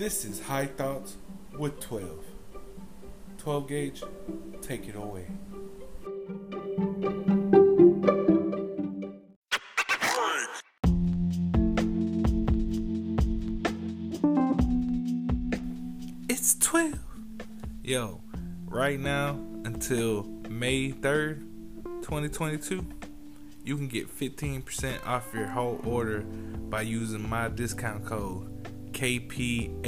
This is High Thoughts with 12. 12 gauge, take it away. It's 12. Yo, right now until May 3rd, 2022, you can get 15% off your whole order by using my discount code KPHTWT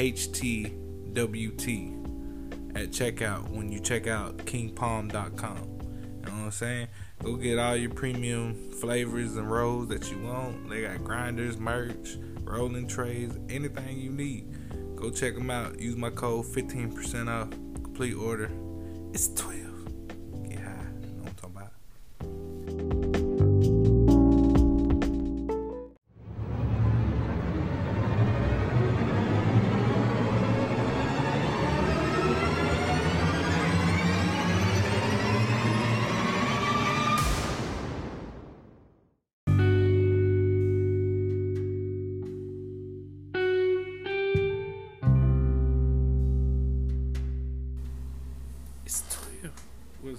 at checkout when you check out kingpalm.com. You know what I'm saying? Go get all your premium flavors and rolls that you want. They got grinders, merch, rolling trays, anything you need. Go check them out. Use my code 15% off. Complete order. It's 12.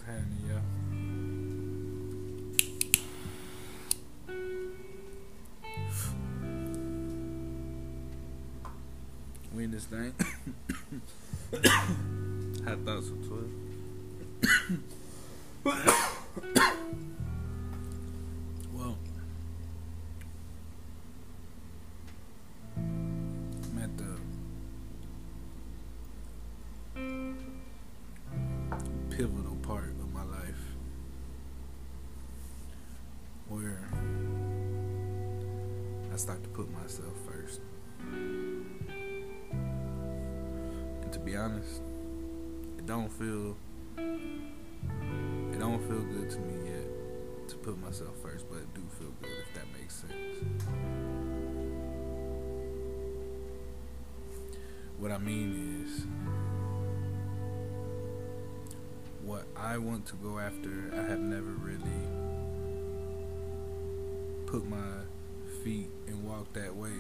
What's happening, y'all? We in this thing. Hot thoughts of 12. well, I'm at the pivotal I start to put myself first. And to be honest, it don't feel it don't feel good to me yet to put myself first, but it do feel good if that makes sense. What I mean is what I want to go after, I have never really put my feet and walk that way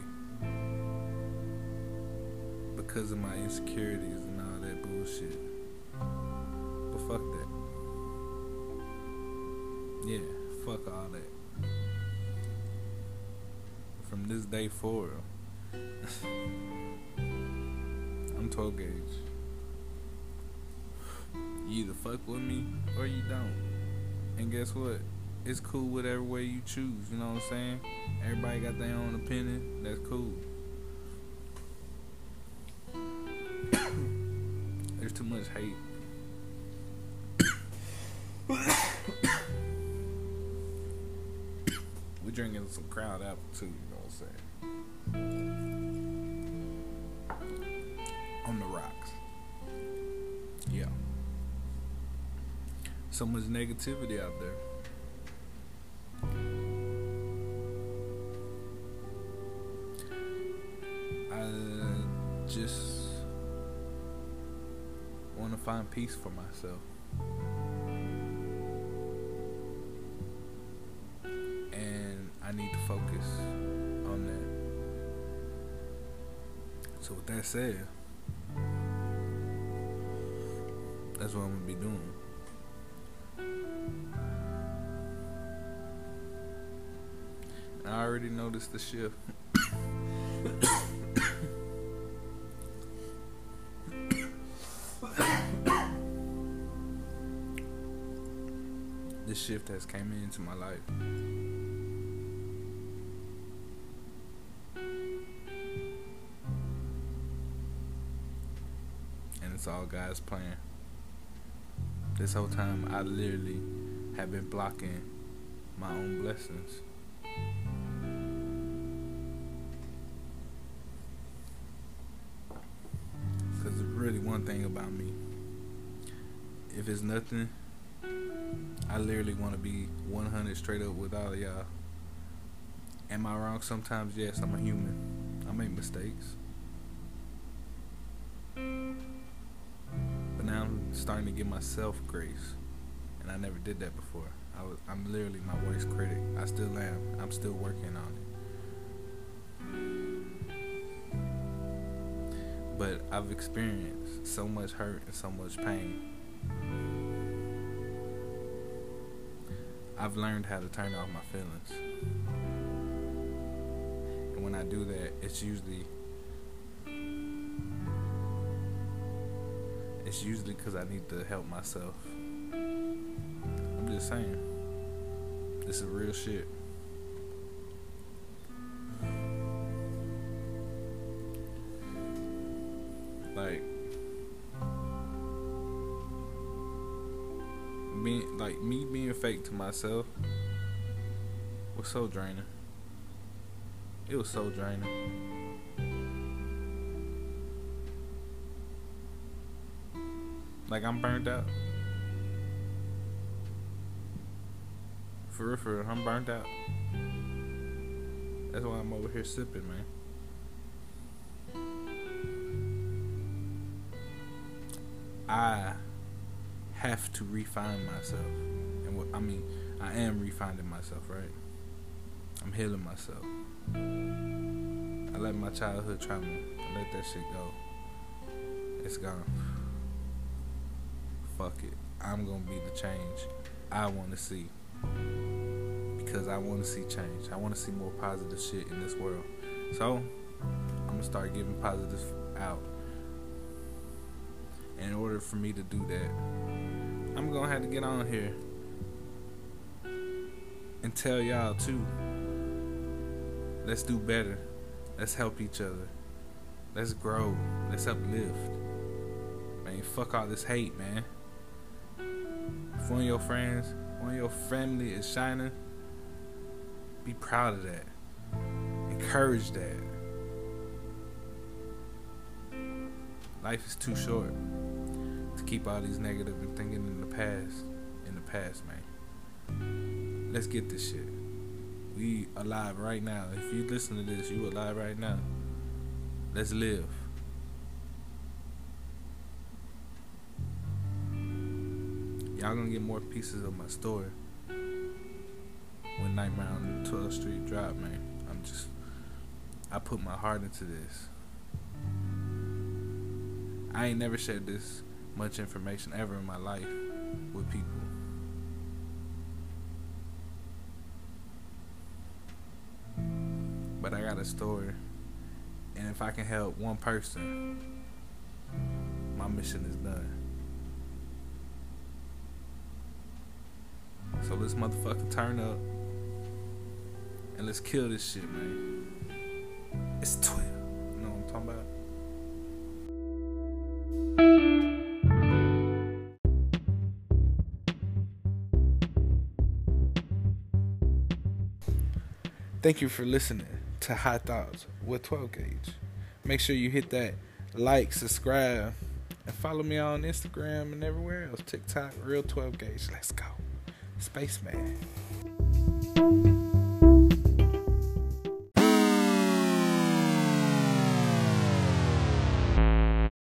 because of my insecurities and all that bullshit. But fuck that. Yeah, fuck all that. From this day forward, I'm 12 gauge. You either fuck with me or you don't. And guess what? It's cool whatever way you choose, you know what I'm saying? Everybody got their own opinion. That's cool. There's too much hate. We're drinking some Crown Apple too, you know what I'm saying? On the rocks. Yeah. So much negativity out there. Just want to find peace for myself. And I need to focus on that. So, with that said, that's what I'm gonna be doing. I already noticed the shift. shift has came into my life. And it's all God's plan. This whole time, I literally have been blocking my own blessings. Because really, one thing about me, if it's nothing, I literally want to be 100 straight up with all of y'all. Am I wrong sometimes? Yes, I'm a human. I make mistakes. But now I'm starting to give myself grace. And I never did that before. I was, I'm literally my worst critic. I still am. I'm still working on it. But I've experienced so much hurt and so much pain. I've learned how to turn off my feelings. And when I do that, it's usually it's usually because I need to help myself. I'm just saying. This is real shit. Being like me being fake to myself was so draining. It was so draining. Like I'm burnt out. For real, for real, I'm burnt out. That's why I'm over here sipping, man. I have to refine myself. And what I mean, I am refining myself, right? I'm healing myself. I let my childhood trauma, I let that shit go. It's gone fuck it. I'm gonna be the change I want to see because I want to see change. I want to see more positive shit in this world. So I'm gonna start giving positive out. In order for me to do that, I'm gonna have to get on here and tell y'all too. Let's do better. Let's help each other. Let's grow. Let's uplift. Man, fuck all this hate, man. If one of your friends, one of your family is shining, be proud of that. Encourage that. Life is too short to keep all these negative and thinking in the past. In the past, man. Let's get this shit. We alive right now. If you listen to this, you alive right now. Let's live. y'all gonna get more pieces of my story when Nightmare on 12th Street drop, man. I'm just, I put my heart into this. I ain't never shared this much information ever in my life with people. But I got a story, and if I can help one person, my mission is done. So let's motherfucking turn up. And let's kill this shit, man. It's 12. You know what I'm talking about? Thank you for listening to High Thoughts with 12 Gauge. Make sure you hit that like, subscribe, and follow me on Instagram and everywhere else. TikTok, Real 12 Gauge. Let's go. Spaceman.